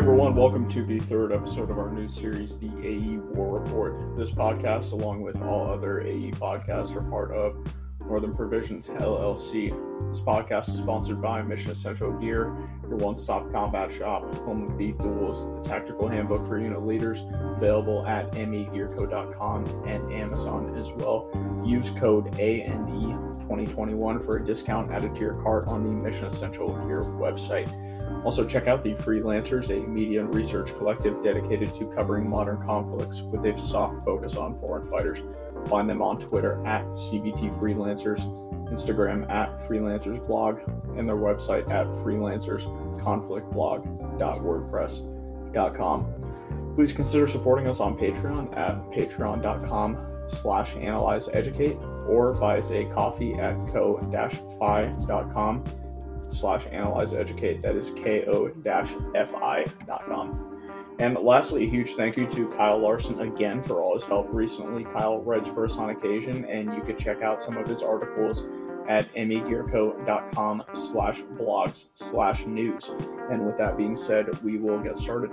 everyone, welcome to the third episode of our new series, the AE War Report. This podcast, along with all other AE podcasts, are part of Northern Provisions LLC. This podcast is sponsored by Mission Essential Gear, your one stop combat shop, home of the tools, the tactical handbook for unit leaders, available at megearco.com and Amazon as well. Use code ANE 2021 for a discount added to your cart on the Mission Essential Gear website. Also, check out the Freelancers, a media and research collective dedicated to covering modern conflicts with a soft focus on foreign fighters. Find them on Twitter at CBT Freelancers, Instagram at Freelancers Blog, and their website at freelancersconflictblog.wordpress.com. Please consider supporting us on Patreon at patreon.com slash analyze educate or buy us a coffee at ko-fi.com slash analyze educate. That is ko-fi.com. And lastly, a huge thank you to Kyle Larson again for all his help recently. Kyle writes first on occasion, and you can check out some of his articles at megearco.com slash blogs slash news. And with that being said, we will get started.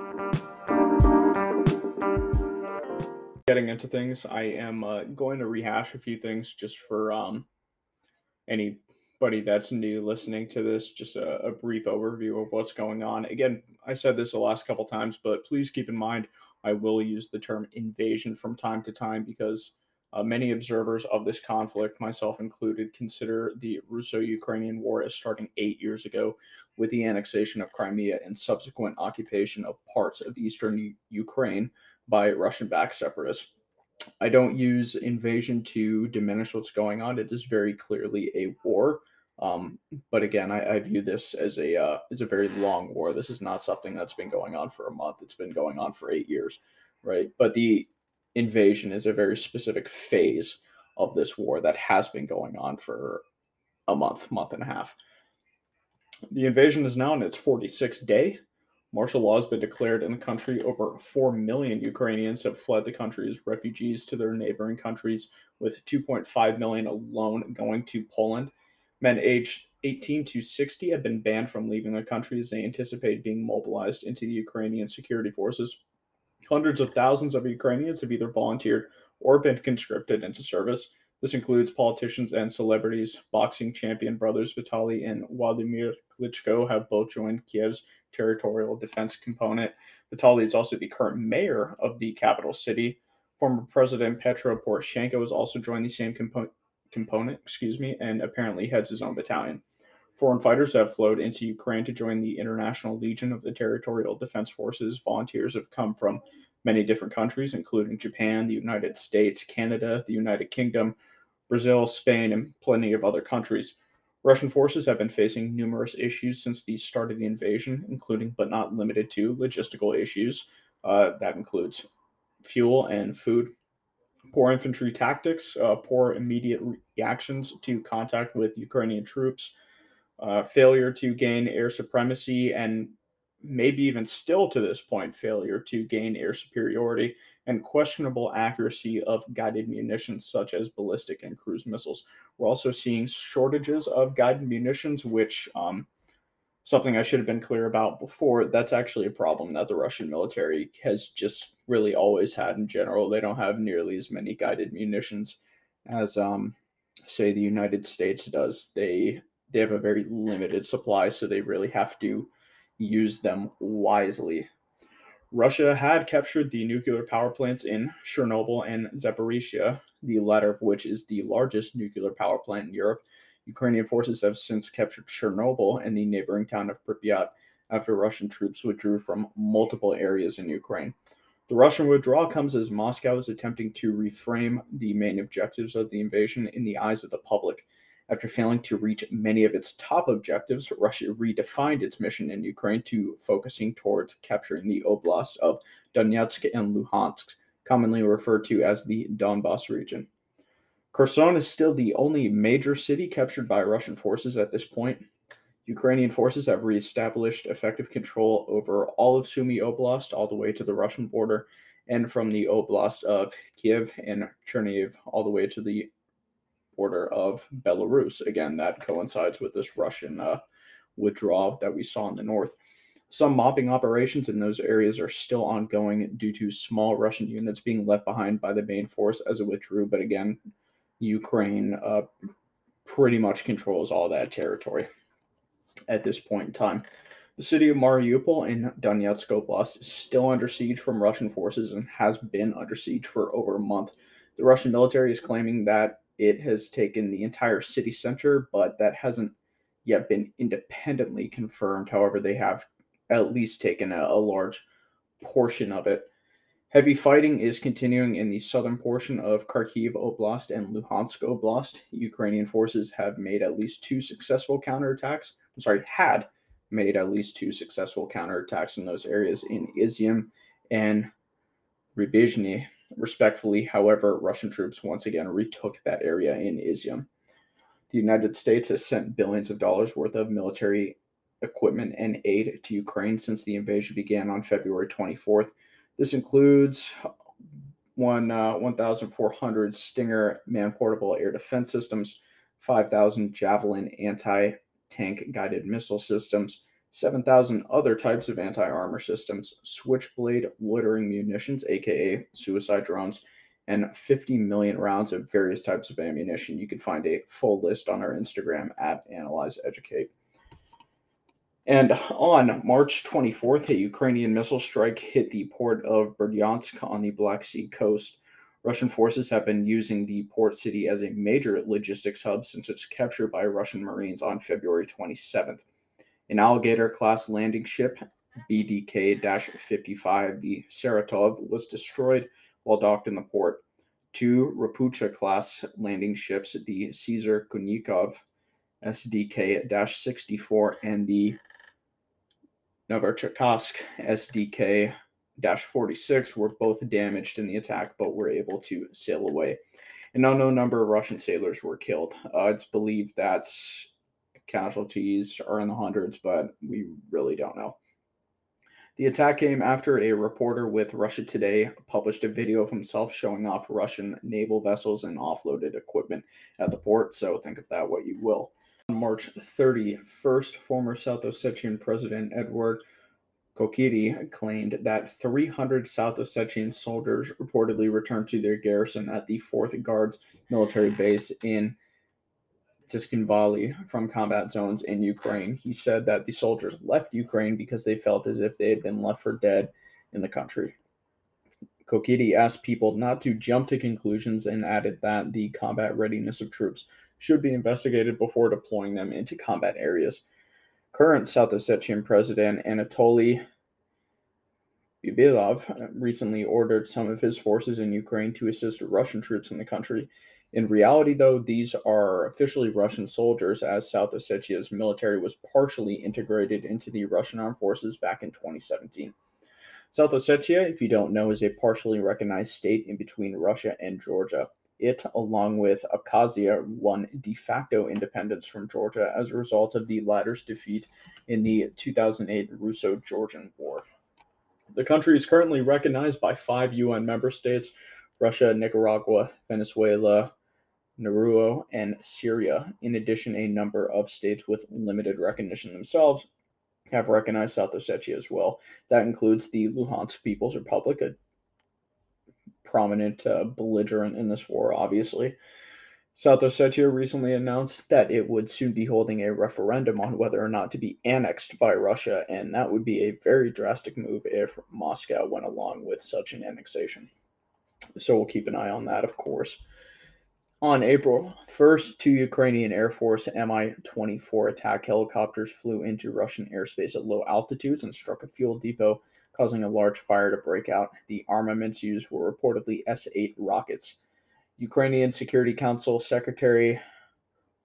Getting into things, I am uh, going to rehash a few things just for um, any anybody that's new listening to this, just a, a, brief overview of what's going on. Again, I said this the last couple times, but please keep in mind I will use the term invasion from time to time because uh, many observers of this conflict, myself included, consider the Russo Ukrainian war as starting eight years ago with the annexation of Crimea and subsequent occupation of parts of eastern U- Ukraine by Russian backed separatists. I don't use invasion to diminish what's going on. It is very clearly a war. Um, but again, I, I, view this as a uh, as a very long war. This is not something that's been going on for a month. It's been going on for eight years, right? But the invasion is a very specific phase of this war that has been going on for a month, month and a half. The invasion is now in its 46th day. Martial law has been declared in the country. Over 4 million Ukrainians have fled the country as refugees to their neighboring countries, with 2.5 million alone going to Poland. Men aged 18 to 60 have been banned from leaving the country as they anticipate being mobilized into the Ukrainian security forces. Hundreds of thousands of Ukrainians have either volunteered or been conscripted into service. This includes politicians and celebrities. Boxing champion brothers Vitaly and Wladimir Klitschko have both joined Kiev's territorial defense component. Vitaly is also the current mayor of the capital city. Former President Petro Poroshenko has also joined the same compo- component, excuse me, and apparently heads his own battalion. Foreign fighters have flowed into Ukraine to join the International Legion of the Territorial Defense Forces. Volunteers have come from many different countries, including Japan, the United States, Canada, the United Kingdom, Brazil, Spain, and plenty of other countries. Russian forces have been facing numerous issues since the start of the invasion, including but not limited to logistical issues. Uh, that includes fuel and food, poor infantry tactics, uh, poor immediate reactions to contact with Ukrainian troops, uh, failure to gain air supremacy, and maybe even still to this point, failure to gain air superiority, and questionable accuracy of guided munitions such as ballistic and cruise missiles. We're also seeing shortages of guided munitions, which um, something I should have been clear about before. That's actually a problem that the Russian military has just really always had in general. They don't have nearly as many guided munitions as, um, say, the United States does. They they have a very limited supply, so they really have to use them wisely. Russia had captured the nuclear power plants in Chernobyl and Zaporizhia, the latter of which is the largest nuclear power plant in Europe Ukrainian forces have since captured Chernobyl and the neighboring town of Pripyat after Russian troops withdrew from multiple areas in Ukraine. The Russian withdrawal comes as Moscow is attempting to reframe the main objectives of the invasion in the eyes of the public. After failing to reach many of its top objectives, Russia redefined its mission in Ukraine to focusing towards capturing the oblast of Donetsk and Luhansk, commonly referred to as the Donbas region. Kherson is still the only major city captured by Russian forces at this point. Ukrainian forces have reestablished effective control over all of Sumy Oblast, all the way to the Russian border, and from the Oblast of Kiev and Cherniv all the way to the border of Belarus. Again, that coincides with this Russian uh, withdrawal that we saw in the north. Some mopping operations in those areas are still ongoing due to small Russian units being left behind by the main force as it withdrew. But again, Ukraine uh, pretty much controls all that territory at this point in time. The city of Mariupol in Donetsk Oblast is still under siege from Russian forces and has been under siege for over a month. The Russian military is claiming that it has taken the entire city center, but that hasn't yet been independently confirmed. However, they have at least taken a, a large portion of it. Heavy fighting is continuing in the southern portion of Kharkiv Oblast and Luhansk Oblast. Ukrainian forces have made at least two successful counterattacks. I'm sorry, had made at least two successful counterattacks in those areas in Izium and Rubizhne, respectfully. However, Russian troops once again retook that area in Izium. The United States has sent billions of dollars worth of military equipment and aid to Ukraine since the invasion began on February 24th. This includes one uh, 1,400 Stinger man portable air defense systems, 5,000 Javelin anti tank guided missile systems, 7,000 other types of anti armor systems, Switchblade loitering munitions, aka suicide drones, and 50 million rounds of various types of ammunition. You can find a full list on our Instagram at Analyze Educate. And on March 24th, a Ukrainian missile strike hit the port of Berdyansk on the Black Sea coast. Russian forces have been using the port city as a major logistics hub since its capture by Russian Marines on February 27th. An Alligator class landing ship, BDK 55, the Saratov, was destroyed while docked in the port. Two Ropucha class landing ships, the Caesar Kunikov SDK 64 and the Novocherkassk SDK 46 were both damaged in the attack but were able to sail away. An unknown number of Russian sailors were killed. Uh, it's believed that casualties are in the hundreds, but we really don't know. The attack came after a reporter with Russia Today published a video of himself showing off Russian naval vessels and offloaded equipment at the port, so think of that what you will. On March 31st, former South Ossetian President Edward Kokiri claimed that 300 South Ossetian soldiers reportedly returned to their garrison at the 4th Guards military base in Tskhinvali from combat zones in Ukraine. He said that the soldiers left Ukraine because they felt as if they had been left for dead in the country. Kokiri asked people not to jump to conclusions and added that the combat readiness of troops should be investigated before deploying them into combat areas. Current South Ossetian President Anatoly Bibilov uh, recently ordered some of his forces in Ukraine to assist Russian troops in the country. In reality, though, these are officially Russian soldiers, as South Ossetia's military was partially integrated into the Russian armed forces back in 2017. South Ossetia, if you don't know, is a partially recognized state in between Russia and Georgia. It, along with Abkhazia, won de facto independence from Georgia as a result of the latter's defeat in the 2008 Russo Georgian War. The country is currently recognized by five UN member states Russia, Nicaragua, Venezuela, Nauru, and Syria. In addition, a number of states with limited recognition themselves have recognized South Ossetia as well. That includes the Luhansk People's Republic, a prominent uh, belligerent in this war, obviously. South Ossetia recently announced that it would soon be holding a referendum on whether or not to be annexed by Russia, and that would be a very drastic move if Moscow went along with such an annexation. So we'll keep an eye on that, of course. On April 1st, two Ukrainian Air Force Mi 24 attack helicopters flew into Russian airspace at low altitudes and struck a fuel depot causing a large fire to break out. The armaments used were reportedly S 8 rockets. Ukrainian Security Council Secretary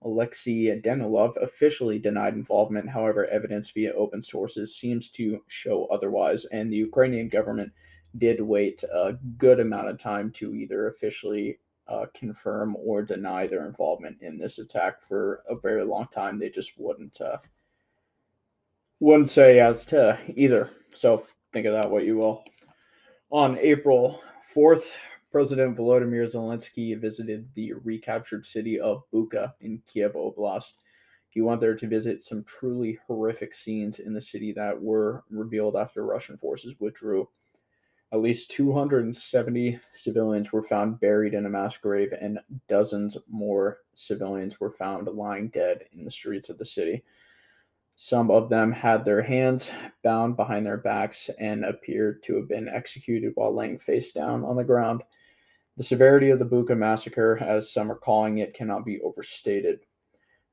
Alexei Danilov officially denied involvement. However, evidence via open sources seems to show otherwise, and the Ukrainian government did wait a good amount of time to either officially uh, confirm or deny their involvement in this attack for a very long time. They just wouldn't uh, wouldn't say as to either. So think of that what you will. On April 4th, President Volodymyr Zelensky visited the recaptured city of Bucha in Kiev Oblast. He went there to visit some truly horrific scenes in the city that were revealed after Russian forces withdrew, at least 270 civilians were found buried in a mass grave, and dozens more civilians were found lying dead in the streets of the city. Some of them had their hands bound behind their backs and appeared to have been executed while laying face down on the ground. The severity of the Bucha massacre, as some are calling it, cannot be overstated.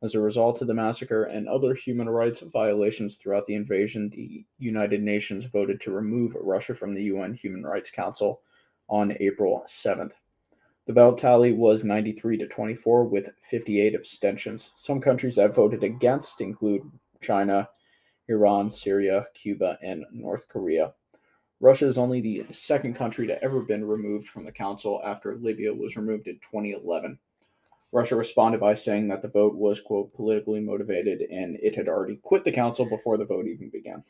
As a result of the massacre and other human rights violations throughout the invasion, the United Nations voted to remove Russia from the UN Human Rights Council on April 7th. The vote tally was 93 to 24 with 58 abstentions. Some countries that voted against include China, Iran, Syria, Cuba, and North Korea. Russia is only the second country to ever been removed from the council after Libya was removed in 2011. Russia responded by saying that the vote was, quote, politically motivated and it had already quit the council before the vote even began.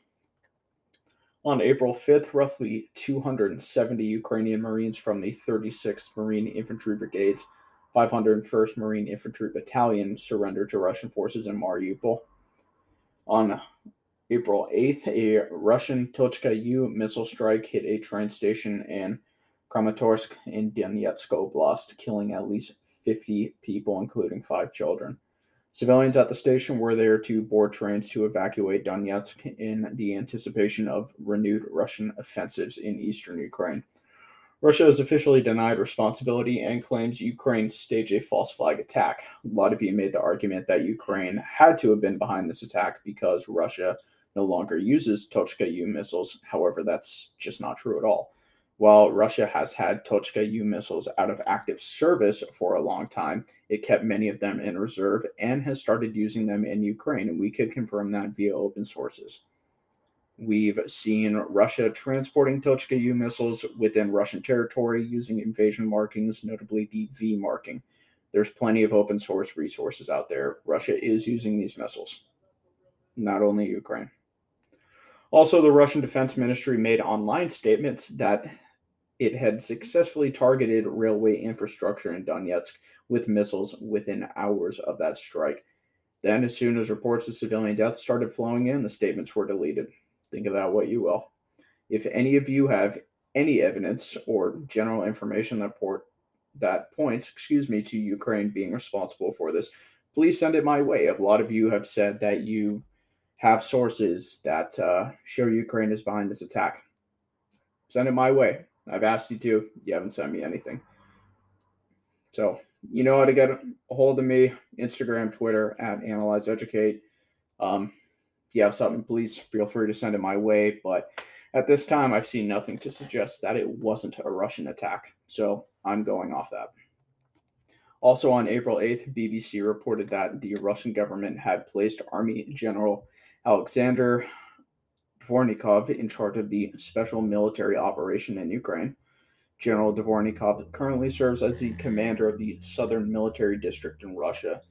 On April 5th, roughly 270 Ukrainian Marines from the 36th Marine Infantry Brigade's 501st Marine Infantry Battalion surrendered to Russian forces in Mariupol. On April 8th, a Russian Tochka U missile strike hit a train station in Kramatorsk in Donetsk Oblast, killing at least 50 people, including five children. Civilians at the station were there to board trains to evacuate Donetsk in the anticipation of renewed Russian offensives in eastern Ukraine. Russia has officially denied responsibility and claims Ukraine staged a false flag attack. A lot of you made the argument that Ukraine had to have been behind this attack because Russia no longer uses Tochka U missiles. However, that's just not true at all. While Russia has had Tochka U missiles out of active service for a long time, it kept many of them in reserve and has started using them in Ukraine, and we could confirm that via open sources. We've seen Russia transporting Tochka U missiles within Russian territory using invasion markings, notably the V marking. There's plenty of open source resources out there. Russia is using these missiles, not only Ukraine. Also, the Russian Defense Ministry made online statements that it had successfully targeted railway infrastructure in Donetsk with missiles within hours of that strike. Then, as soon as reports of civilian deaths started flowing in, the statements were deleted. Think of that what you will. If any of you have any evidence or general information that port that points, excuse me, to Ukraine being responsible for this, please send it my way. A lot of you have said that you have sources that uh, show Ukraine is behind this attack. Send it my way. I've asked you to. You haven't sent me anything. So you know how to get a hold of me: Instagram, Twitter at Analyze Educate. Um, you have something, please feel free to send it my way. But at this time, I've seen nothing to suggest that it wasn't a Russian attack. So I'm going off that. Also, on April 8th, BBC reported that the Russian government had placed Army General Alexander Dvornikov in charge of the special military operation in Ukraine. General Dvornikov currently serves as the commander of the Southern Military District in Russia.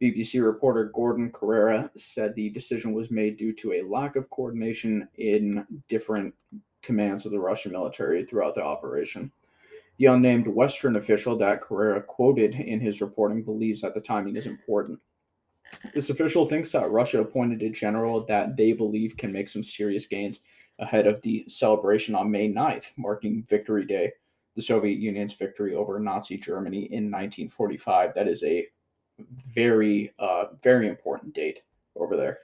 BBC reporter Gordon Corera said the decision was made due to a lack of coordination in different commands of the Russian military throughout the operation. The unnamed Western official that Corera quoted in his reporting believes that the timing is important. This official thinks that Russia appointed a general that they believe can make some serious gains ahead of the celebration on May 9th, marking Victory Day, the Soviet Union's victory over Nazi Germany in 1945. That is a very, uh, very important date over there.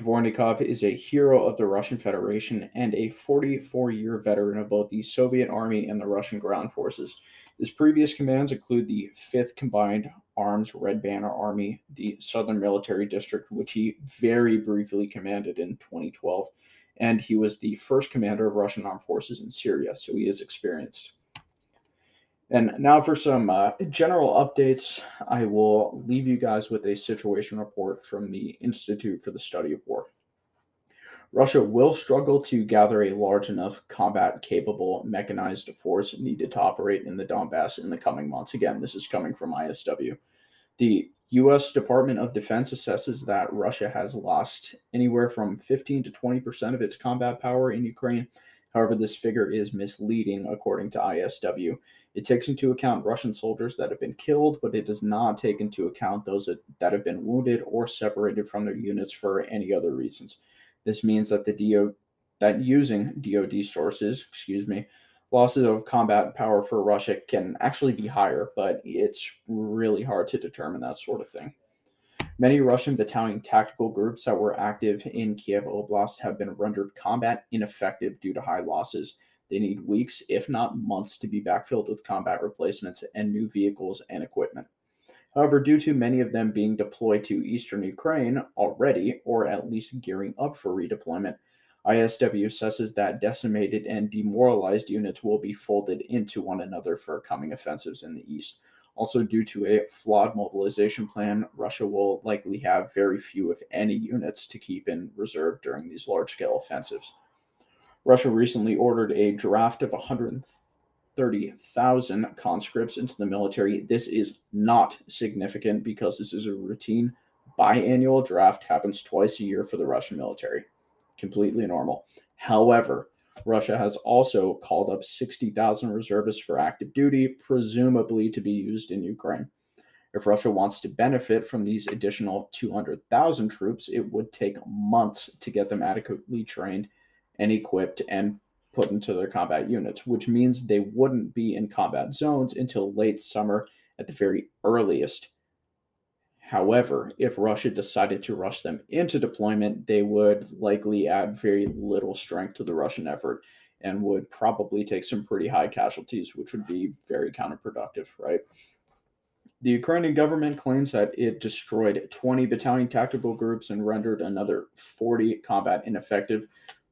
Dvornikov is a hero of the Russian Federation and a 44 year veteran of both the Soviet Army and the Russian ground forces. His previous commands include the 5th Combined Arms Red Banner Army, the Southern Military District, which he very briefly commanded in 2012, and he was the first commander of Russian armed forces in Syria, so he is experienced. And now for some uh, general updates, I will leave you guys with a situation report from the Institute for the Study of War. Russia will struggle to gather a large enough combat capable mechanized force needed to operate in the Donbass in the coming months. Again, this is coming from ISW. The U.S. Department of Defense assesses that Russia has lost anywhere from 15 to 20 percent of its combat power in Ukraine However, this figure is misleading according to ISW. It takes into account Russian soldiers that have been killed, but it does not take into account those that have been wounded or separated from their units for any other reasons. This means that the DO that using DoD sources, excuse me, losses of combat power for Russia can actually be higher, but it's really hard to determine that sort of thing. Many Russian battalion tactical groups that were active in Kiev Oblast have been rendered combat ineffective due to high losses. They need weeks, if not months, to be backfilled with combat replacements and new vehicles and equipment. However, due to many of them being deployed to eastern Ukraine already, or at least gearing up for redeployment, ISW assesses that decimated and demoralized units will be folded into one another for coming offensives in the east. Also, due to a flawed mobilization plan, Russia will likely have very few, if any, units to keep in reserve during these large scale offensives. Russia recently ordered a draft of 130,000 conscripts into the military. This is not significant because this is a routine biannual draft, happens twice a year for the Russian military. Completely normal. However, Russia has also called up 60,000 reservists for active duty, presumably to be used in Ukraine. If Russia wants to benefit from these additional 200,000 troops, it would take months to get them adequately trained and equipped and put into their combat units, which means they wouldn't be in combat zones until late summer at the very earliest. However, if Russia decided to rush them into deployment, they would likely add very little strength to the Russian effort and would probably take some pretty high casualties, which would be very counterproductive, right? The Ukrainian government claims that it destroyed 20 battalion tactical groups and rendered another 40 combat ineffective.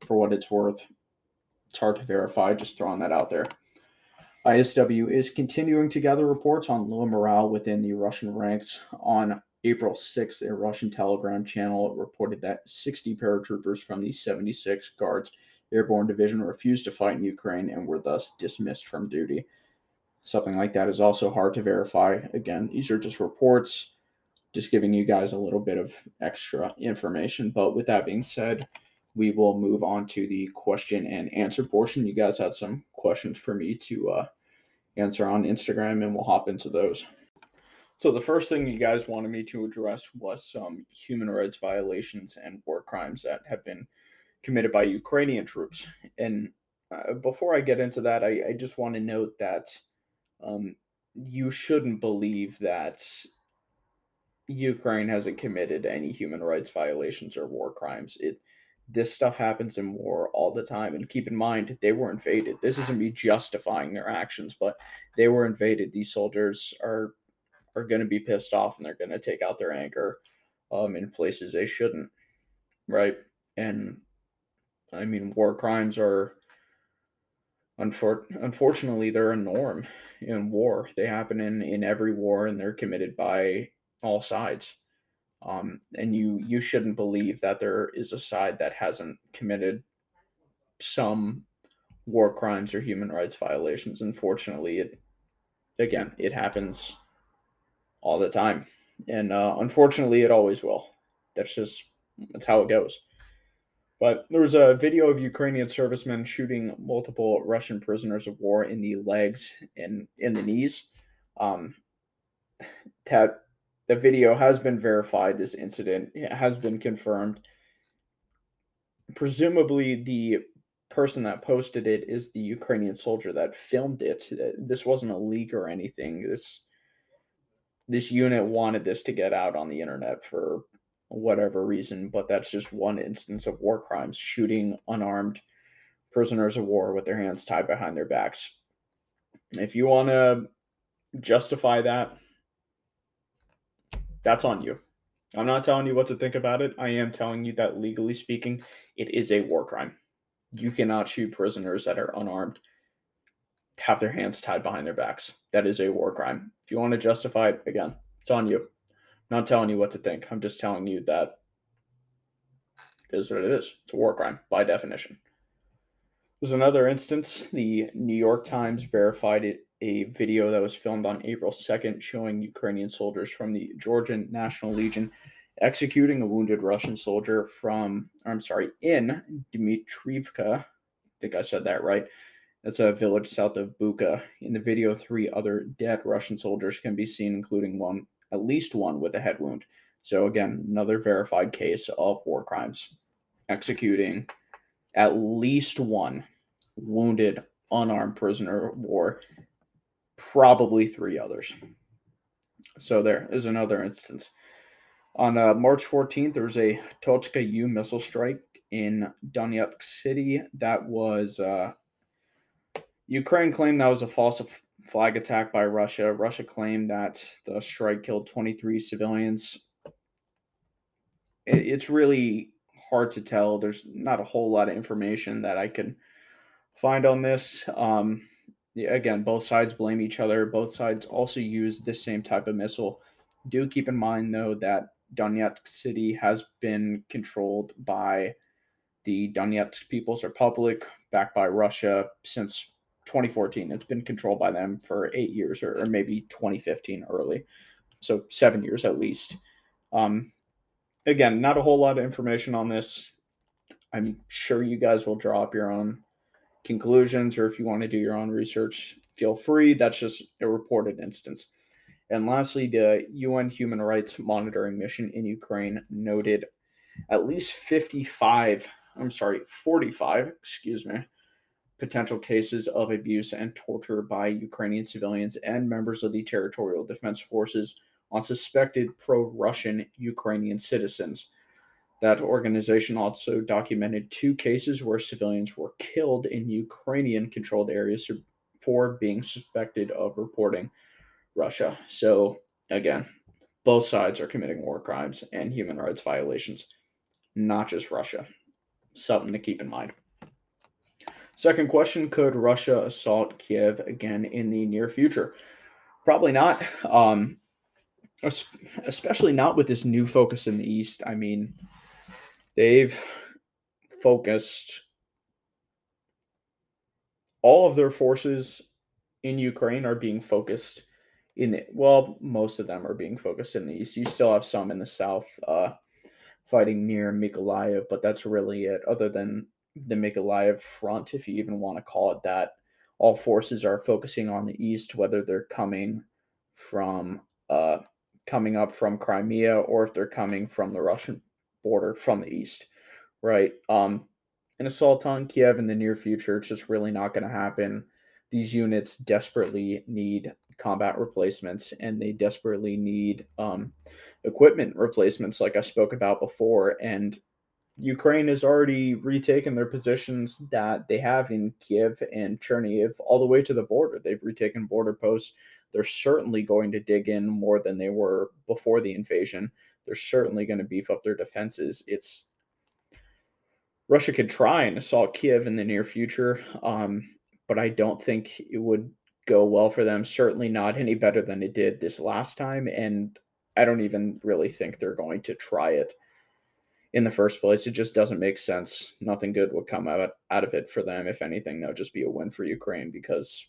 For what it's worth, it's hard to verify, just throwing that out there. ISW is continuing to gather reports on low morale within the Russian ranks. On April 6th, a Russian Telegram channel reported that 60 paratroopers from the 76 Guards Airborne Division refused to fight in Ukraine and were thus dismissed from duty. Something like that is also hard to verify. Again, these are just reports, just giving you guys a little bit of extra information. But with that being said, we will move on to the question and answer portion. You guys had some questions for me to uh, answer on Instagram, and we'll hop into those. So, the first thing you guys wanted me to address was some human rights violations and war crimes that have been committed by Ukrainian troops. And uh, before I get into that, I, I just want to note that um, you shouldn't believe that Ukraine hasn't committed any human rights violations or war crimes. It this stuff happens in war all the time. And keep in mind, they were invaded. This isn't me justifying their actions, but they were invaded. These soldiers are are going to be pissed off and they're going to take out their anger um, in places they shouldn't, right? And I mean, war crimes are unfor- unfortunately they're a norm in war. They happen in in every war, and they're committed by all sides um, and you you shouldn't believe that there is a side that hasn't committed some war crimes or human rights violations. Unfortunately, it again it happens all the time, and uh, unfortunately, it always will. That's just that's how it goes. But there was a video of Ukrainian servicemen shooting multiple Russian prisoners of war in the legs and in the knees. Um, that the video has been verified. This incident has been confirmed. Presumably, the person that posted it is the Ukrainian soldier that filmed it. This wasn't a leak or anything. This this unit wanted this to get out on the internet for whatever reason, but that's just one instance of war crimes, shooting unarmed prisoners of war with their hands tied behind their backs. If you want to justify that, that's on you. I'm not telling you what to think about it. I am telling you that legally speaking, it is a war crime. You cannot shoot prisoners that are unarmed, have their hands tied behind their backs. That is a war crime. If you want to justify it, again, it's on you. I'm not telling you what to think. I'm just telling you that it is what it is. It's a war crime by definition. There's another instance. The New York Times verified it a video that was filmed on April 2nd showing Ukrainian soldiers from the Georgian National Legion executing a wounded Russian soldier from, I'm sorry, in Dmitrivka, think I said that right. That's a village south of Bucha. In the video, three other dead Russian soldiers can be seen, including one, at least one, with a head wound. So, again, another verified case of war crimes, executing at least one wounded unarmed prisoner of war, probably three others. So, there is another instance. On uh, March 14th, there was a Tochka U missile strike in Donetsk City. That was uh, Ukraine claimed that was a false flag attack by Russia. Russia claimed that the strike killed 23 civilians. It, it's really hard to tell. There's not a whole lot of information that I can find on this. Um, again, both sides blame each other. Both sides also use the same type of missile. Do keep in mind, though, that Donetsk City has been controlled by the Donetsk People's Republic, backed by Russia, since 2014. It's been controlled by them for eight years, or, or maybe 2015 early, so seven years at least. Um, again, not a whole lot of information on this. I'm sure you guys will draw up your own conclusions, or if you want to do your own research, feel free. That's just a reported instance. And lastly, the UN Human Rights Monitoring Mission in Ukraine noted at least 55, I'm sorry, 45, excuse me, potential cases of abuse and torture by Ukrainian civilians and members of the Territorial Defense Forces on suspected pro Russian Ukrainian citizens. That organization also documented two cases where civilians were killed in Ukrainian controlled areas for being suspected of reporting Russia. So, again, both sides are committing war crimes and human rights violations, not just Russia. Something to keep in mind. Second question Could Russia assault Kiev again in the near future? Probably not. Um, especially not with this new focus in the East. I mean, they've focused all of their forces in Ukraine are being focused in the well, most of them are being focused in the east. You still have some in the south uh, fighting near Mykolaiv, but that's really it. Other than the Mykolaiv front, if you even want to call it that, all forces are focusing on the east, whether they're coming from uh, coming up from Crimea or if they're coming from the Russian border from the east, right? Um, an assault on Kiev in the near future, it's just really not going to happen. These units desperately need combat replacements and they desperately need um, equipment replacements, like I spoke about before. And Ukraine has already retaken their positions that they have in Kiev and Cherniv all the way to the border. They've retaken border posts. They're certainly going to dig in more than they were before the invasion. They're certainly going to beef up their defenses. It's Russia could try and assault Kiev in the near future, um, but I don't think it would go well for them. Certainly not any better than it did this last time. And I don't even really think they're going to try it in the first place. It just doesn't make sense. Nothing good would come out, out of it for them. If anything, that would just be a win for Ukraine because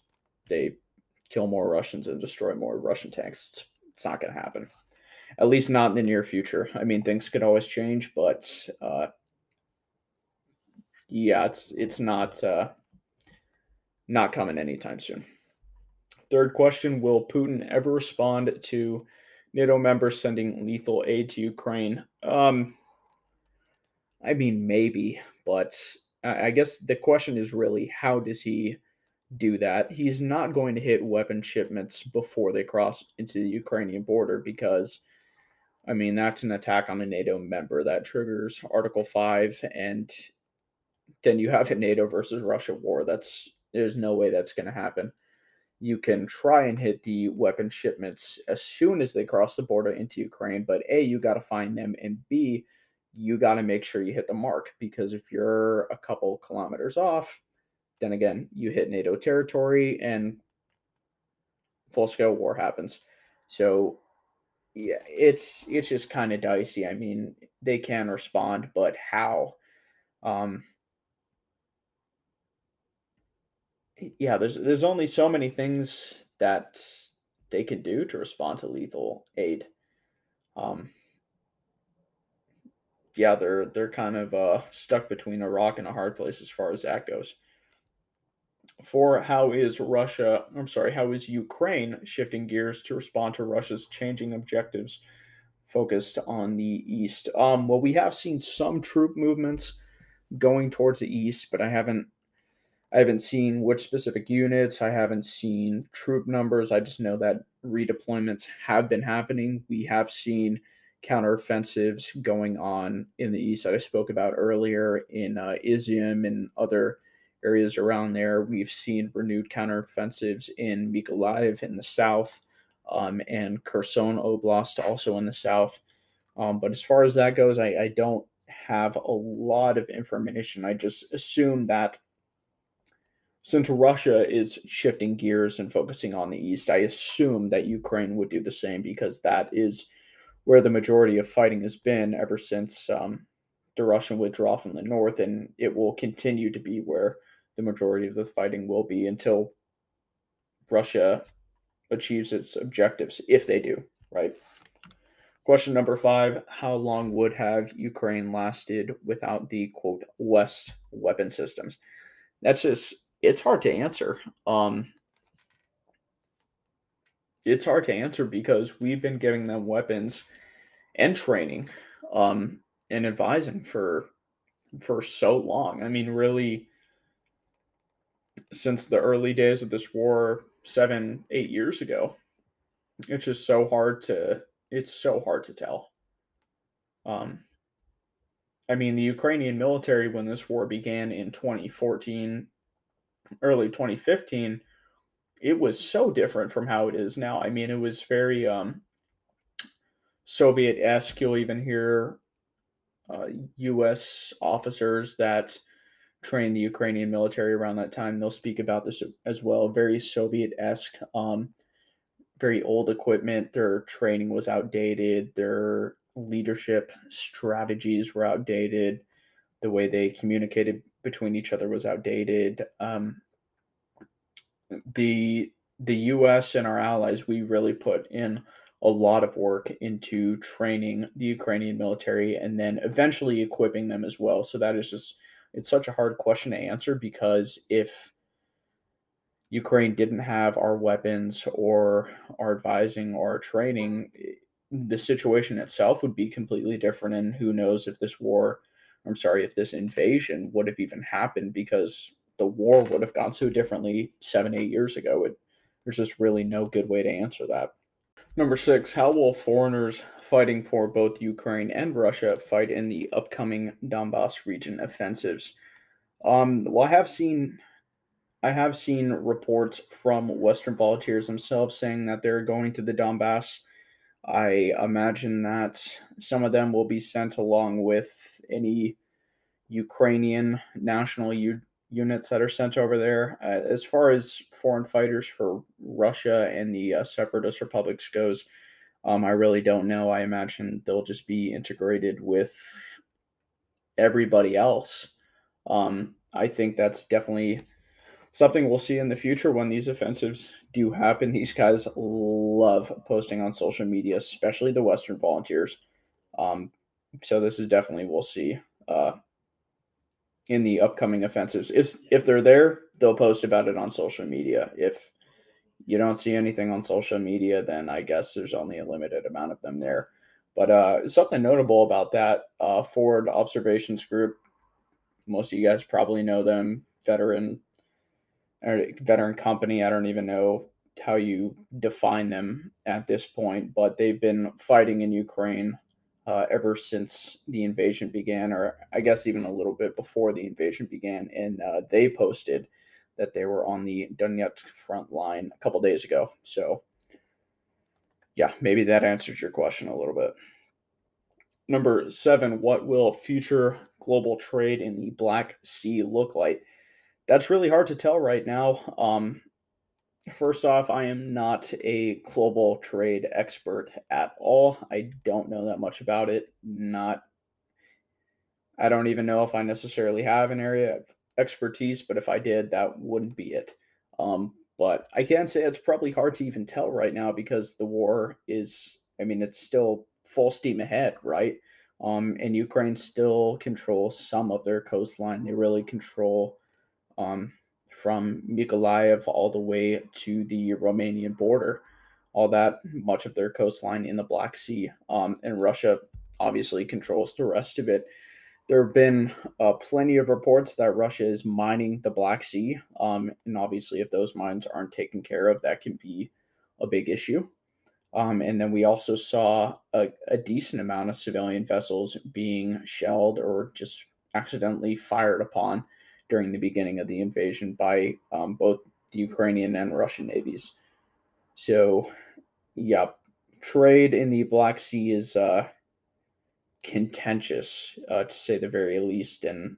they kill more Russians and destroy more Russian tanks. It's, it's not going to happen. At least not in the near future. I mean, things could always change, but uh, yeah, it's it's not uh, not coming anytime soon. Third question Will Putin ever respond to NATO members sending lethal aid to Ukraine? Um, I mean, maybe, but I guess the question is really how does he do that? He's not going to hit weapon shipments before they cross into the Ukrainian border because, I mean, that's an attack on a NATO member that triggers Article 5, and then you have a NATO versus Russia war. That's there's no way that's going to happen you can try and hit the weapon shipments as soon as they cross the border into Ukraine. But A, you got to find them, and B, you got to make sure you hit the mark because if you're a couple kilometers off, then again, you hit NATO territory and full scale war happens. So yeah, it's it's just kind of dicey. I mean, they can respond, but how? Um, yeah, there's there's only so many things that they can do to respond to lethal aid. Um, yeah, they're they're kind of uh, stuck between a rock and a hard place as far as that goes. For how is Russia, I'm sorry, how is Ukraine shifting gears to respond to Russia's changing objectives focused on the east? Um, well, we have seen some troop movements going towards the east, but I haven't I haven't seen which specific units. I haven't seen troop numbers. I just know that redeployments have been happening. We have seen counteroffensives going on in the east that I spoke about earlier in uh, Izium and other areas around there. We've seen renewed counteroffensives in Mykolaiv in the south um, and Kherson Oblast also in the south. Um, but as far as that goes, I, I don't have a lot of information. I just assume that since Russia is shifting gears and focusing on the east, I assume that Ukraine would do the same because that is where the majority of fighting has been ever since um, the Russian withdrawal from the north, and it will continue to be where the majority of the fighting will be until Russia achieves its objectives, if they do, right? Question number five How long would have Ukraine lasted without the quote West weapon systems? That's just it's hard to answer. Um, it's hard to answer because we've been giving them weapons and training um, and advising for for so long. I mean, really, since the early days of this war, seven, eight years ago, it's just so hard to it's so hard to tell. Um, I mean, the Ukrainian military, when this war began in 2014, early 2015, it was so different from how it is now. I mean, it was very um, Soviet esque. You'll even hear uh, U.S. officers that trained the Ukrainian military around that time. They'll speak about this as well. Very Soviet esque, um, very old equipment. Their training was outdated. Their leadership strategies were outdated. The way they communicated between each other was outdated. Um, the the U.S. and our allies, we really put in a lot of work into training the Ukrainian military and then eventually equipping them as well. So that is just it's such a hard question to answer because if Ukraine didn't have our weapons or our advising or our training, the situation itself would be completely different. And who knows if this war, I'm sorry, if this invasion would have even happened because the war would have gone so differently seven, eight years ago. It, there's just really no good way to answer that. Number six, how will foreigners fighting for both Ukraine and Russia fight in the upcoming Donbass region offensives? Um, well, I have seen I have seen reports from Western volunteers themselves saying that they're going to the Donbass. I imagine that some of them will be sent along with any Ukrainian national units that are sent over there. Uh, as far as foreign fighters for Russia and the uh, separatist republics goes, um, I really don't know. I imagine they'll just be integrated with everybody else. Um, I think that's definitely something we'll see in the future when these offensives do happen. These guys love posting on social media, especially the Western volunteers. Um, so this is definitely we'll see uh, in the upcoming offensives. If if they're there, they'll post about it on social media. If you don't see anything on social media, then I guess there's only a limited amount of them there. But uh, something notable about that uh, Forward Observations Group, most of you guys probably know them, veteran or veteran company. I don't even know how you define them at this point, but they've been fighting in Ukraine uh, ever since the invasion began, or I guess even a little bit before the invasion began. And uh, they posted that they were on the Donetsk front line a couple days ago. So, yeah, maybe that answers your question a little bit. Number seven, what will future global trade in the Black Sea look like? That's really hard to tell right now. Um, First off, I am not a global trade expert at all. I don't know that much about it. Not I don't even know if I necessarily have an area of expertise, but if I did, that wouldn't be it. Um, but I can say it's probably hard to even tell right now because the war is, I mean, it's still full steam ahead, right? Um, and Ukraine still controls some of their coastline. They really control um, from Mykolaiv all the way to the Romanian border, all that much of their coastline in the Black Sea. Um, and Russia obviously controls the rest of it. There have been uh, plenty of reports that Russia is mining the Black Sea. Um, and obviously, if those mines aren't taken care of, that can be a big issue. Um, and then we also saw a, a decent amount of civilian vessels being shelled or just accidentally fired upon during the beginning of the invasion by um, both the Ukrainian and Russian navies. So, yeah, trade in the Black Sea is uh, contentious, uh, to say the very least, and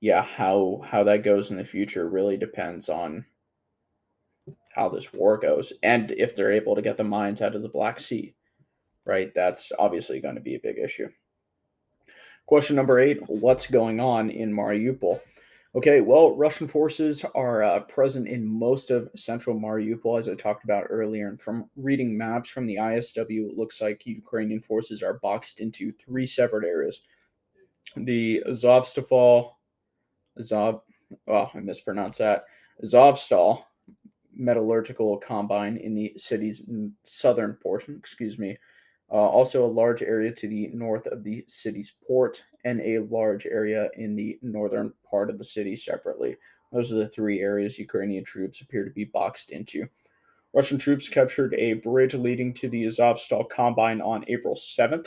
yeah, how how that goes in the future really depends on how this war goes and if they're able to get the mines out of the Black Sea, right? That's obviously going to be a big issue. Question number eight What's going on in Mariupol? Okay, well, Russian forces are uh, present in most of central Mariupol, as I talked about earlier. And from reading maps from the ISW, it looks like Ukrainian forces are boxed into three separate areas the Azovstal, Azov, oh, I mispronounced that, Azovstal metallurgical combine in the city's southern portion, excuse me. Uh, also, a large area to the north of the city's port, and a large area in the northern part of the city separately. Those are the three areas Ukrainian troops appear to be boxed into. Russian troops captured a bridge leading to the Azovstal combine on April 7th,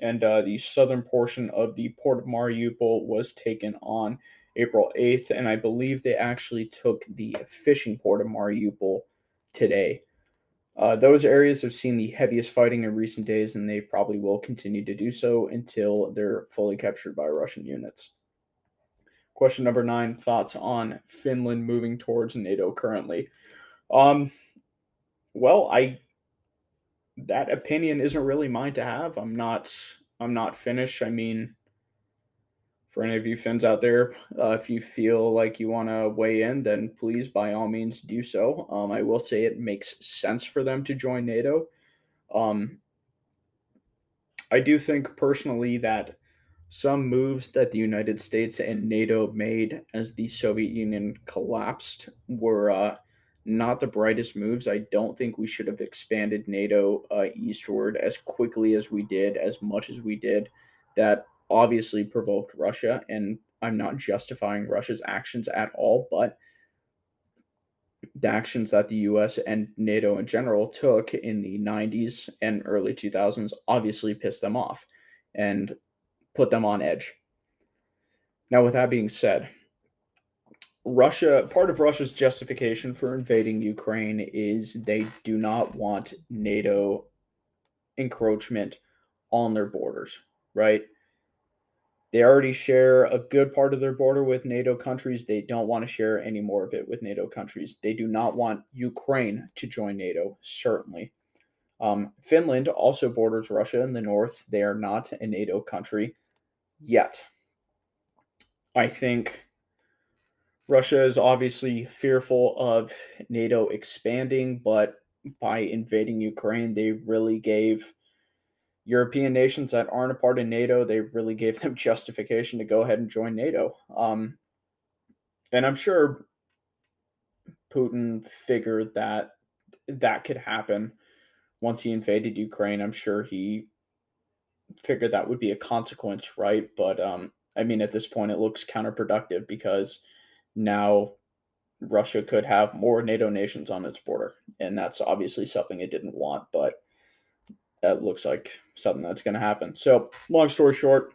and uh, the southern portion of the port of Mariupol was taken on April 8th, and I believe they actually took the fishing port of Mariupol today. Uh, those areas have seen the heaviest fighting in recent days, and they probably will continue to do so until they're fully captured by Russian units. Question number nine Thoughts on Finland moving towards NATO currently? Um, well, I that opinion isn't really mine to have. I'm not I'm not Finnish. I mean, for any of you Finns out there, uh, if you feel like you want to weigh in, then please, by all means, do so. Um, I will say it makes sense for them to join NATO. Um, I do think personally that some moves that the United States and NATO made as the Soviet Union collapsed were uh, not the brightest moves. I don't think we should have expanded NATO uh, eastward as quickly as we did, as much as we did. That obviously provoked Russia, and I'm not justifying Russia's actions at all, but the actions that the US and NATO in general took in the 90s and early 2000s obviously pissed them off and put them on edge. Now, with that being said, Russia, part of Russia's justification for invading Ukraine is they do not want NATO encroachment on their borders, right? They already share a good part of their border with NATO countries. They don't want to share any more of it with NATO countries. They do not want Ukraine to join NATO, certainly. Um, Finland also borders Russia in the north. They are not a NATO country yet. I think Russia is obviously fearful of NATO expanding, but by invading Ukraine, they really gave European nations that aren't a part of NATO, they really gave them justification to go ahead and join NATO. Um, and I'm sure Putin figured that that could happen once he invaded Ukraine. I'm sure he figured that would be a consequence, right? But um, I mean, at this point, it looks counterproductive because now Russia could have more NATO nations on its border, and that's obviously something it didn't want. But that looks like something that's going to happen. So, long story short,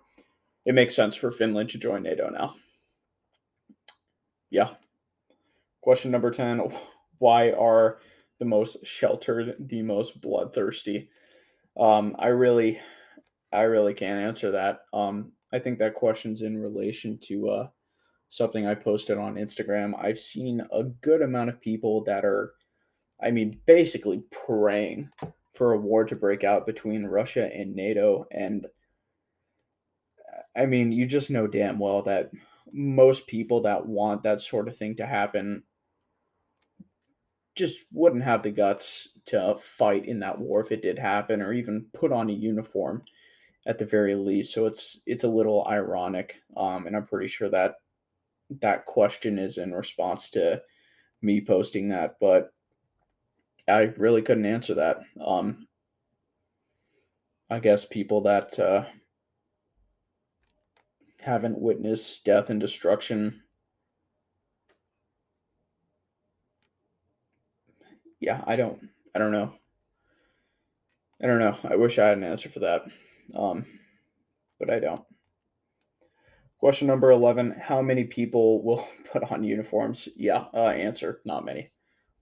it makes sense for Finland to join NATO now. Yeah. Question number 10 Why are the most sheltered the most bloodthirsty? Um, I really, I really can't answer that. Um, I think that question's in relation to uh, something I posted on Instagram. I've seen a good amount of people that are, I mean, basically praying for a war to break out between Russia and NATO. And I mean, you just know damn well that most people that want that sort of thing to happen just wouldn't have the guts to fight in that war if it did happen or even put on a uniform at the very least so it's it's a little ironic um, and i'm pretty sure that that question is in response to me posting that, but I really couldn't answer that. Um, I guess people that uh, haven't witnessed death and destruction. Yeah, I don't. I don't know. I don't know. I wish I had an answer for that, um, but I don't. Question number 11 How many people will put on uniforms? Yeah, uh, answer not many.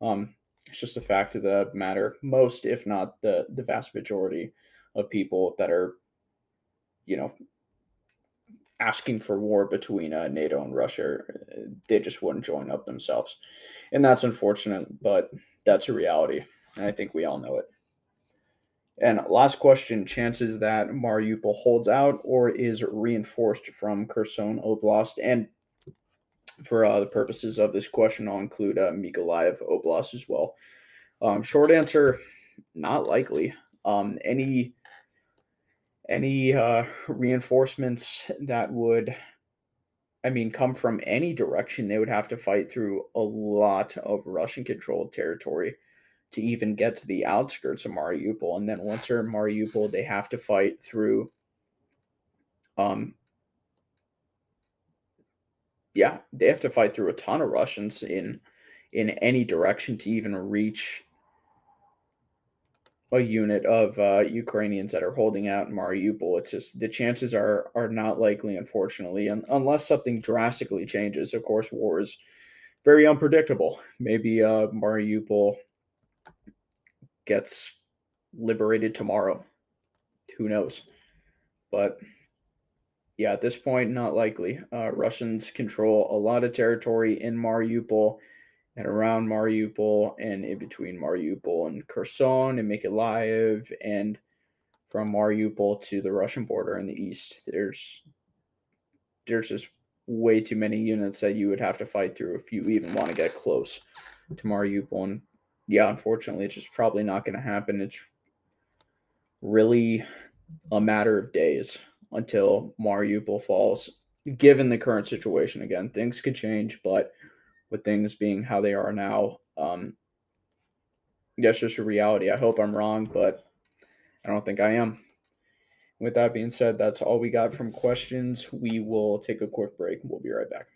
Um, it's just a fact of the matter. Most, if not the, the vast majority of people that are, you know, asking for war between uh, NATO and Russia, they just wouldn't join up themselves. And that's unfortunate, but that's a reality. And I think we all know it. And last question chances that Mariupol holds out or is reinforced from Kherson Oblast. And for uh, the purposes of this question, I'll include uh, Mykolaiv Oblast as well. Um, short answer, not likely. Um, any any uh, reinforcements that would, I mean, come from any direction, they would have to fight through a lot of Russian controlled territory to even get to the outskirts of Mariupol. And then once they're in Mariupol, they have to fight through um yeah, they have to fight through a ton of Russians in in any direction to even reach a unit of uh, Ukrainians that are holding out in Mariupol. It's just the chances are are not likely, unfortunately, and unless something drastically changes. Of course, war is very unpredictable. Maybe uh, Mariupol gets liberated tomorrow. Who knows? But yeah, at this point, not likely. Uh, Russians control a lot of territory in Mariupol and around Mariupol and in between Mariupol and Kherson and Mykolaiv and from Mariupol to the Russian border in the east. There's there's just way too many units that you would have to fight through if you even want to get close to Mariupol and yeah, unfortunately, it's just probably not going to happen. It's really a matter of days until Mariupol falls, given the current situation. Again, things could change, but with things being how they are now, um, that's just a reality. I hope I'm wrong, but I don't think I am. With that being said, that's all we got from questions. We will take a quick break. We'll be right back.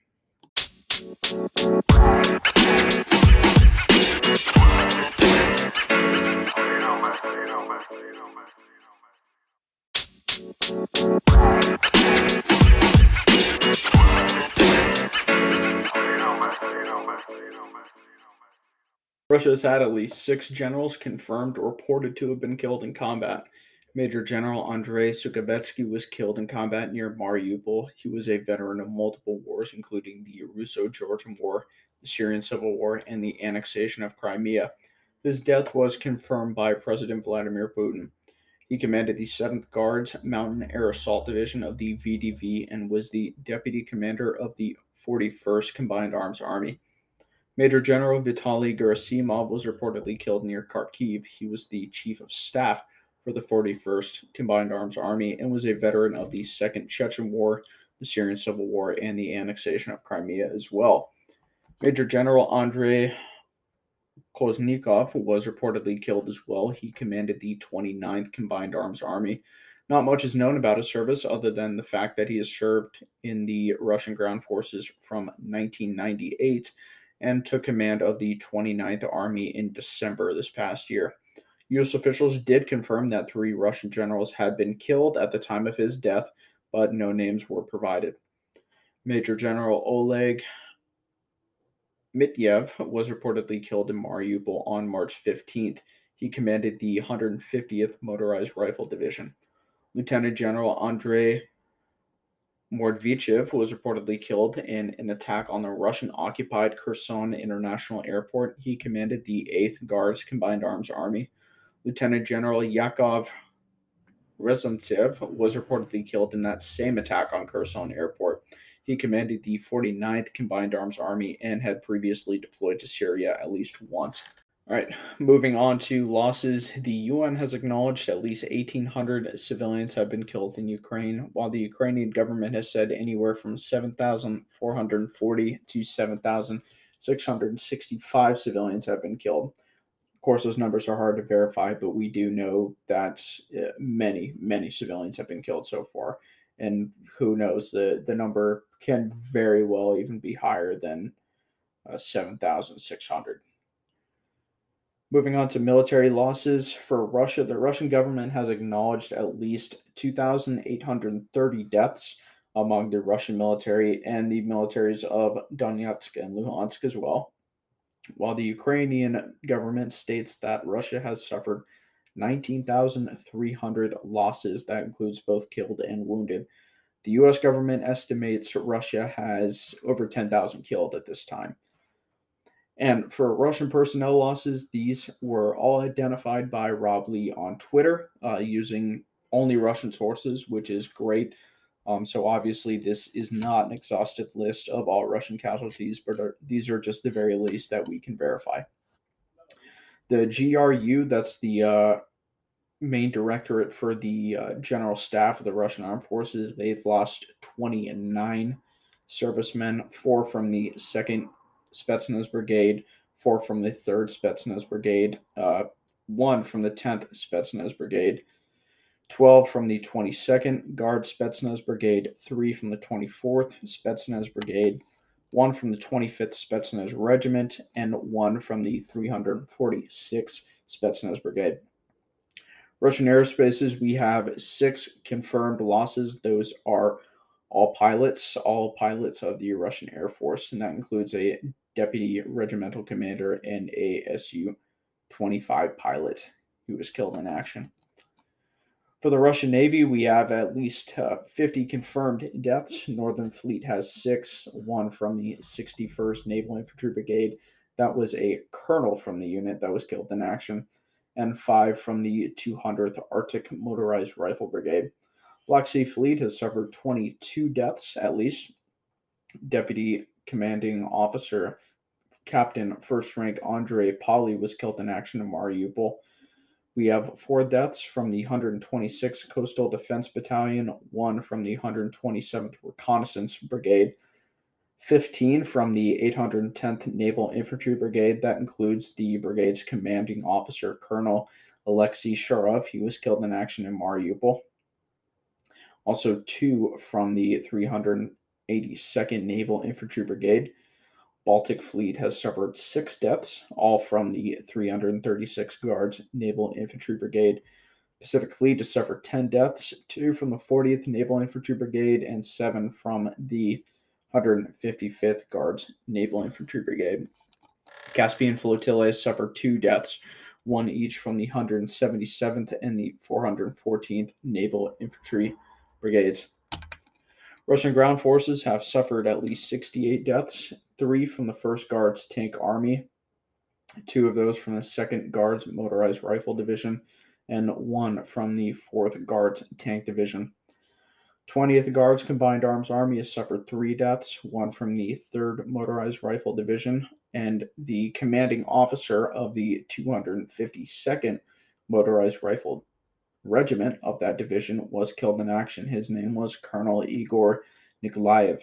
Russia has had at least six generals confirmed or reported to have been killed in combat. Major General Andrei Sukhovetsky was killed in combat near Mariupol. He was a veteran of multiple wars, including the Russo Georgian War, the Syrian Civil War, and the annexation of Crimea. His death was confirmed by President Vladimir Putin. He commanded the 7th Guards Mountain Air Assault Division of the VDV and was the deputy commander of the 41st Combined Arms Army. Major General Vitaly Gerasimov was reportedly killed near Kharkiv. He was the chief of staff for the 41st Combined Arms Army and was a veteran of the Second Chechen War, the Syrian Civil War, and the annexation of Crimea as well. Major General Andrei Koznikov was reportedly killed as well. He commanded the 29th Combined Arms Army. Not much is known about his service other than the fact that he has served in the Russian ground forces from 1998 and took command of the 29th Army in December this past year. U.S. officials did confirm that three Russian generals had been killed at the time of his death, but no names were provided. Major General Oleg Mityaev was reportedly killed in Mariupol on March 15th. He commanded the 150th Motorized Rifle Division. Lieutenant General Andrei Mordvichev was reportedly killed in an attack on the Russian occupied Kherson International Airport. He commanded the 8th Guards Combined Arms Army. Lieutenant General Yakov Rezantsev was reportedly killed in that same attack on Kherson Airport. He commanded the 49th Combined Arms Army and had previously deployed to Syria at least once. All right, moving on to losses. The UN has acknowledged at least 1,800 civilians have been killed in Ukraine, while the Ukrainian government has said anywhere from 7,440 to 7,665 civilians have been killed. Of course, those numbers are hard to verify, but we do know that uh, many, many civilians have been killed so far. And who knows, the, the number can very well even be higher than uh, 7,600. Moving on to military losses for Russia, the Russian government has acknowledged at least 2,830 deaths among the Russian military and the militaries of Donetsk and Luhansk as well. While the Ukrainian government states that Russia has suffered 19,300 losses, that includes both killed and wounded. The US government estimates Russia has over 10,000 killed at this time. And for Russian personnel losses, these were all identified by Rob Lee on Twitter uh, using only Russian sources, which is great. Um, so obviously, this is not an exhaustive list of all Russian casualties, but are, these are just the very least that we can verify. The GRU, that's the uh, main directorate for the uh, general staff of the Russian armed forces, they've lost 29 servicemen, four from the second Spetsnaz Brigade, four from the 3rd Spetsnaz Brigade, uh, one from the 10th Spetsnaz Brigade, 12 from the 22nd Guard Spetsnaz Brigade, three from the 24th Spetsnaz Brigade, one from the 25th Spetsnaz Regiment, and one from the 346th Spetsnaz Brigade. Russian airspaces, we have six confirmed losses. Those are all pilots, all pilots of the Russian Air Force, and that includes a deputy regimental commander and a Su 25 pilot who was killed in action. For the Russian Navy, we have at least uh, 50 confirmed deaths. Northern Fleet has six, one from the 61st Naval Infantry Brigade. That was a colonel from the unit that was killed in action, and five from the 200th Arctic Motorized Rifle Brigade. Black Sea Fleet has suffered 22 deaths at least. Deputy Commanding Officer Captain First Rank Andrei Paliy was killed in action in Mariupol. We have four deaths from the 126th Coastal Defense Battalion, one from the 127th Reconnaissance Brigade, 15 from the 810th Naval Infantry Brigade. That includes the brigade's commanding officer, Colonel Alexei Sharov. He was killed in action in Mariupol. Also, two from the 382nd Naval Infantry Brigade. Baltic Fleet has suffered six deaths, all from the 336 Guards Naval Infantry Brigade. Pacific Fleet has suffered 10 deaths, two from the 40th Naval Infantry Brigade, and seven from the 155th Guards Naval Infantry Brigade. Caspian Flotilla has suffered two deaths, one each from the 177th and the 414th Naval Infantry brigades. Russian ground forces have suffered at least 68 deaths, three from the 1st Guards Tank Army, two of those from the 2nd Guards Motorized Rifle Division, and one from the 4th Guards Tank Division. 20th Guards Combined Arms Army has suffered three deaths, one from the 3rd Motorized Rifle Division, and the commanding officer of the 252nd Motorized Rifle regiment of that division was killed in action. His name was Colonel Igor Nikolaev.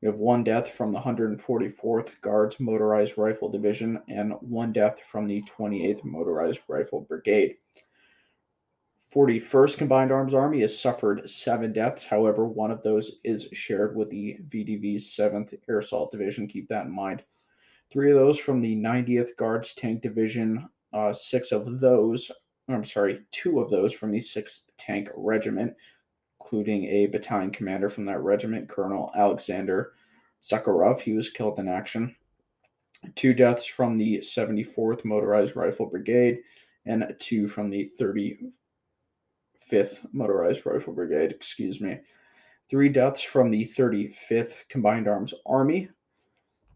We have one death from the 144th Guards Motorized Rifle Division and one death from the 28th Motorized Rifle Brigade. 41st Combined Arms Army has suffered seven deaths. However, one of those is shared with the VDV's 7th Air Assault Division. Keep that in mind. Three of those from the 90th Guards Tank Division. Uh, six of those I'm sorry, two of those from the 6th Tank Regiment, including a battalion commander from that regiment, Colonel Alexander Zakharov. He was killed in action. Two deaths from the 74th Motorized Rifle Brigade, and two from the 35th Motorized Rifle Brigade, excuse me. Three deaths from the 35th Combined Arms Army,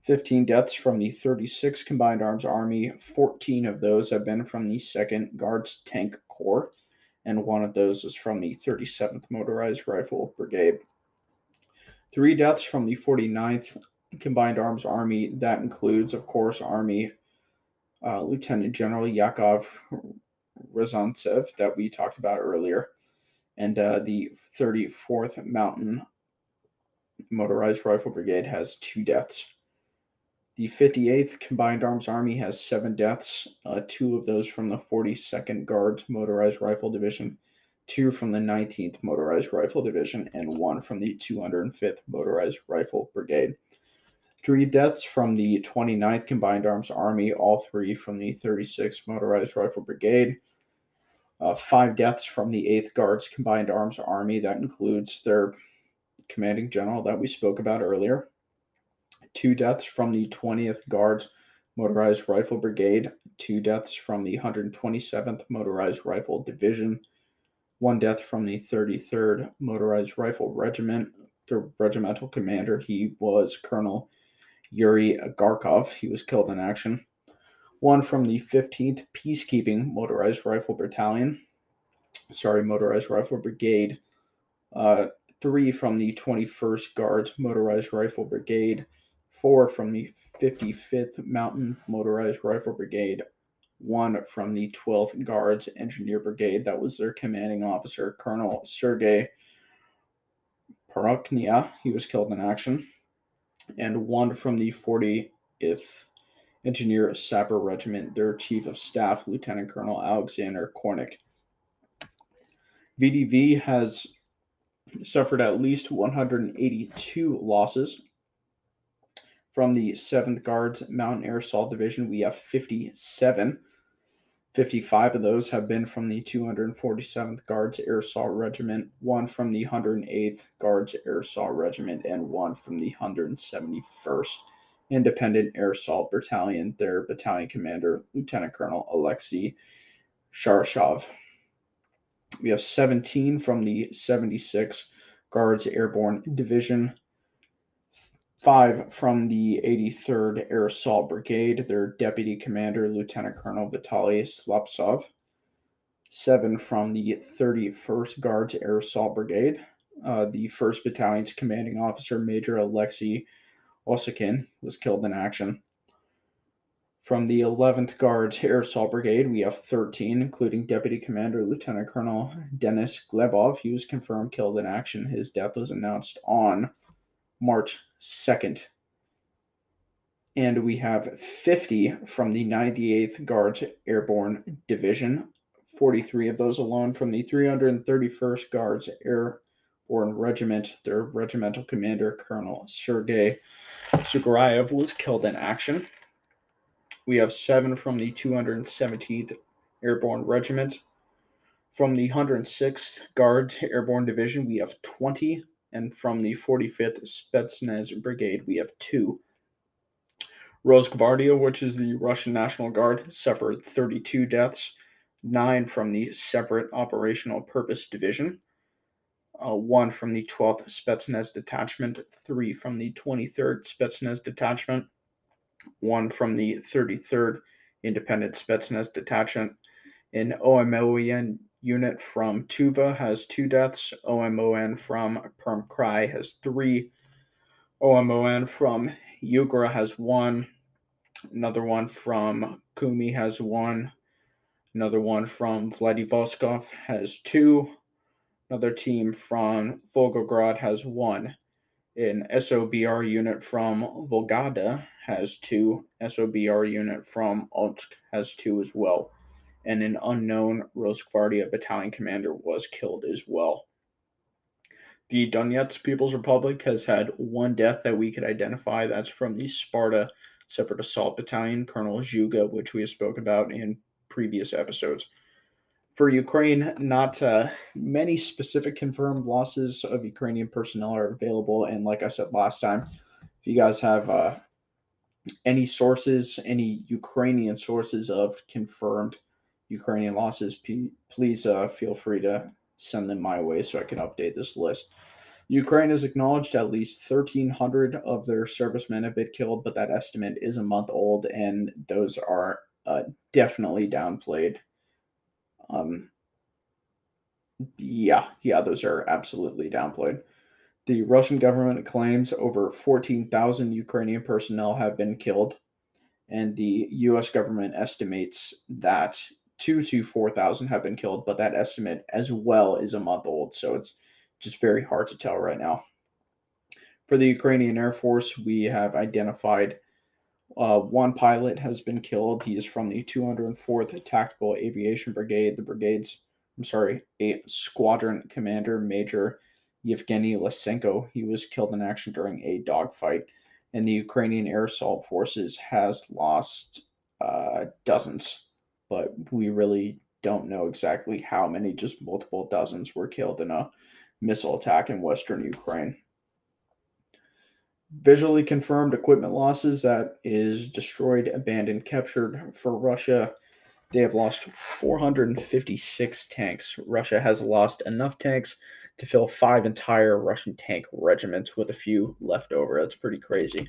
15 deaths from the 36th Combined Arms Army. 14 of those have been from the 2nd Guards Tank Corps, and one of those is from the 37th Motorized Rifle Brigade. Three deaths from the 49th Combined Arms Army. That includes, of course, Army uh, Lieutenant General Yakov Ryazantsev that we talked about earlier, and uh, the 34th Mountain Motorized Rifle Brigade has two deaths. The 58th Combined Arms Army has seven deaths, uh, two of those from the 42nd Guards Motorized Rifle Division, two from the 19th Motorized Rifle Division, and one from the 205th Motorized Rifle Brigade. Three deaths from the 29th Combined Arms Army, all three from the 36th Motorized Rifle Brigade. Uh, five deaths from the 8th Guards Combined Arms Army. That includes their commanding general that we spoke about earlier. Two deaths from the 20th Guards Motorized Rifle Brigade. Two deaths from the 127th Motorized Rifle Division. One death from the 33rd Motorized Rifle Regiment. The regimental commander, he was Colonel Yuri Garkov. He was killed in action. One from the 15th Peacekeeping Motorized Rifle Battalion. Sorry, Motorized Rifle Brigade. Uh, three from the 21st Guards Motorized Rifle Brigade. Four from the 55th Mountain Motorized Rifle Brigade. One from the 12th Guards Engineer Brigade. That was their commanding officer, Colonel Sergei Porokhnya. He was killed in action and one from the 40th Engineer Sapper Regiment, their Chief of Staff, Lieutenant Colonel Alexander Kornick. VDV has suffered at least 182 losses. From the 7th Guards Mountain Air Assault Division, we have 57. 55 of those have been from the 247th Guards Air Assault Regiment, one from the 108th Guards Air Assault Regiment, and one from the 171st Independent Air Assault Battalion, their battalion commander, Lieutenant Colonel Alexei Sharshov. We have 17 from the 76 Guards Airborne Division, five from the 83rd Air Assault Brigade, their deputy commander, Lieutenant Colonel Vitaly Slabtsov, seven from the 31st Guards Air Assault Brigade, uh, the 1st Battalion's commanding officer, Major Alexei Osokin, was killed in action. From the 11th Guards Air Assault Brigade, we have 13, including Deputy Commander Lieutenant Colonel Denis Glebov. He was confirmed killed in action. His death was announced on March 2nd. And we have 50 from the 98th Guards Airborne Division, 43 of those alone from the 331st Guards Airborne Regiment. Their regimental commander, Colonel Sergei Sukharev, was killed in action. We have seven from the 217th Airborne Regiment. From the 106th Guards Airborne Division, we have 20 and from the 45th Spetsnaz Brigade, we have two. Rosgvardia, which is the Russian National Guard, suffered 32 deaths, nine from the separate operational purpose division, uh, one from the 12th Spetsnaz Detachment, three from the 23rd Spetsnaz Detachment, one from the 33rd Independent Spetsnaz Detachment, an OMON unit from Tuva has two deaths. OMON from Perm Krai has three. OMON from Yugra has one. Another one from Komi has one. Another one from Vladivostok has two. Another team from Volgograd has one. An SOBR unit from Vologda has two. SOBR unit from Omsk has two as well and an unknown Rosgvardia battalion commander was killed as well. The Donetsk People's Republic has had one death that we could identify. That's from the Sparta Separate Assault Battalion, Colonel Zhoga, which we have spoken about in previous episodes. For Ukraine, not uh, many specific confirmed losses of Ukrainian personnel are available. And like I said last time, if you guys have uh, any sources, any Ukrainian sources of confirmed Ukrainian losses, p- please uh, feel free to send them my way so I can update this list. Ukraine has acknowledged at least 1,300 of their servicemen have been killed, but that estimate is a month old, and those are uh, definitely downplayed. Um, yeah, yeah, those are absolutely downplayed. The Russian government claims over 14,000 Ukrainian personnel have been killed and the U.S. government estimates that two to four thousand have been killed, but that estimate as well is a month old, so it's just very hard to tell right now. For the Ukrainian Air Force, we have identified uh, one pilot has been killed. He is from the 204th Tactical Aviation Brigade. The brigade's, I'm sorry, a squadron commander, Major Yevgeny Lysenko. He was killed in action during a dogfight. And the Ukrainian Air Assault Forces has lost uh, dozens, but we really don't know exactly how many, just multiple dozens were killed in a missile attack in western Ukraine visually confirmed equipment losses that is destroyed, abandoned, captured for Russia. They have lost 456 tanks. Russia has lost enough tanks to fill five entire Russian tank regiments with a few left over. That's pretty crazy.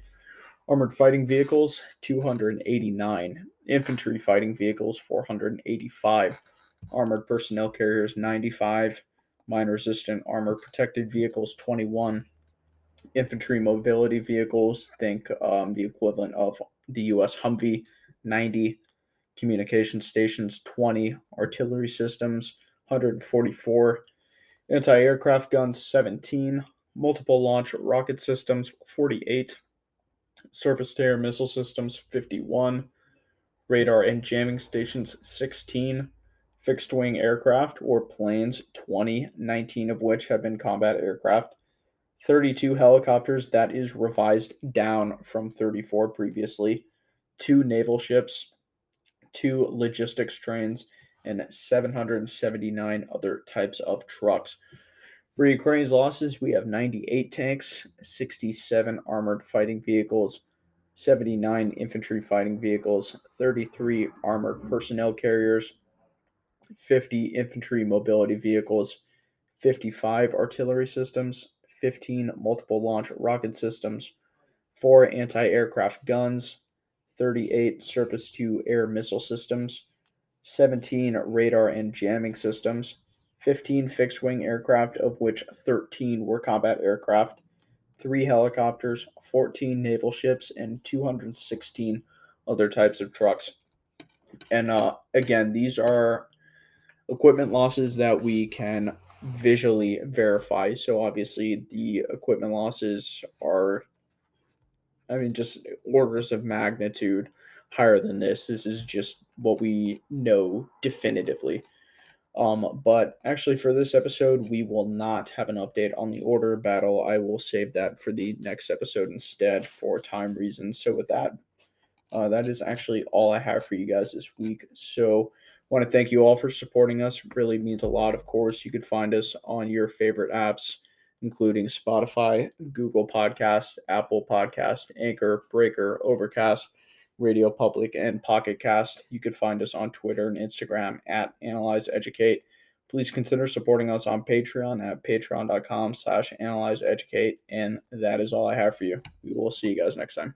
Armored fighting vehicles, 289. Infantry fighting vehicles, 485. Armored personnel carriers, 95. Mine resistant armor protected vehicles, 21 infantry mobility vehicles, think um, the equivalent of the US Humvee 90, communication stations 20, artillery systems 144, anti aircraft guns 17, multiple launch rocket systems 48, surface to air missile systems 51, radar and jamming stations 16, fixed wing aircraft or planes 20, 19 of which have been combat aircraft. 32 helicopters, that is revised down from 34 previously, two naval ships, two logistics trains, and 779 other types of trucks. For Ukraine's losses, we have 98 tanks, 67 armored fighting vehicles, 79 infantry fighting vehicles, 33 armored personnel carriers, 50 infantry mobility vehicles, 55 artillery systems, 15 multiple launch rocket systems, 4 anti aircraft guns, 38 surface to air missile systems, 17 radar and jamming systems, 15 fixed wing aircraft, of which 13 were combat aircraft, 3 helicopters, 14 naval ships, and 216 other types of trucks. And uh, again, these are equipment losses that we can visually verify. So obviously the equipment losses are I mean just orders of magnitude higher than this. This is just what we know definitively. Um, but actually, for this episode, we will not have an update on the order battle. I will save that for the next episode instead for time reasons. So, with that, uh, that is actually all I have for you guys this week. So, I want to thank you all for supporting us. It really means a lot. Of course, you could find us on your favorite apps, including Spotify, Google Podcast, Apple Podcast, Anchor, Breaker, Overcast, Radio Public, and Pocket Cast. You could find us on Twitter and Instagram at Analyze Educate. Please consider supporting us on Patreon at patreon.com slash analyze educate. And that is all I have for you. We will see you guys next time.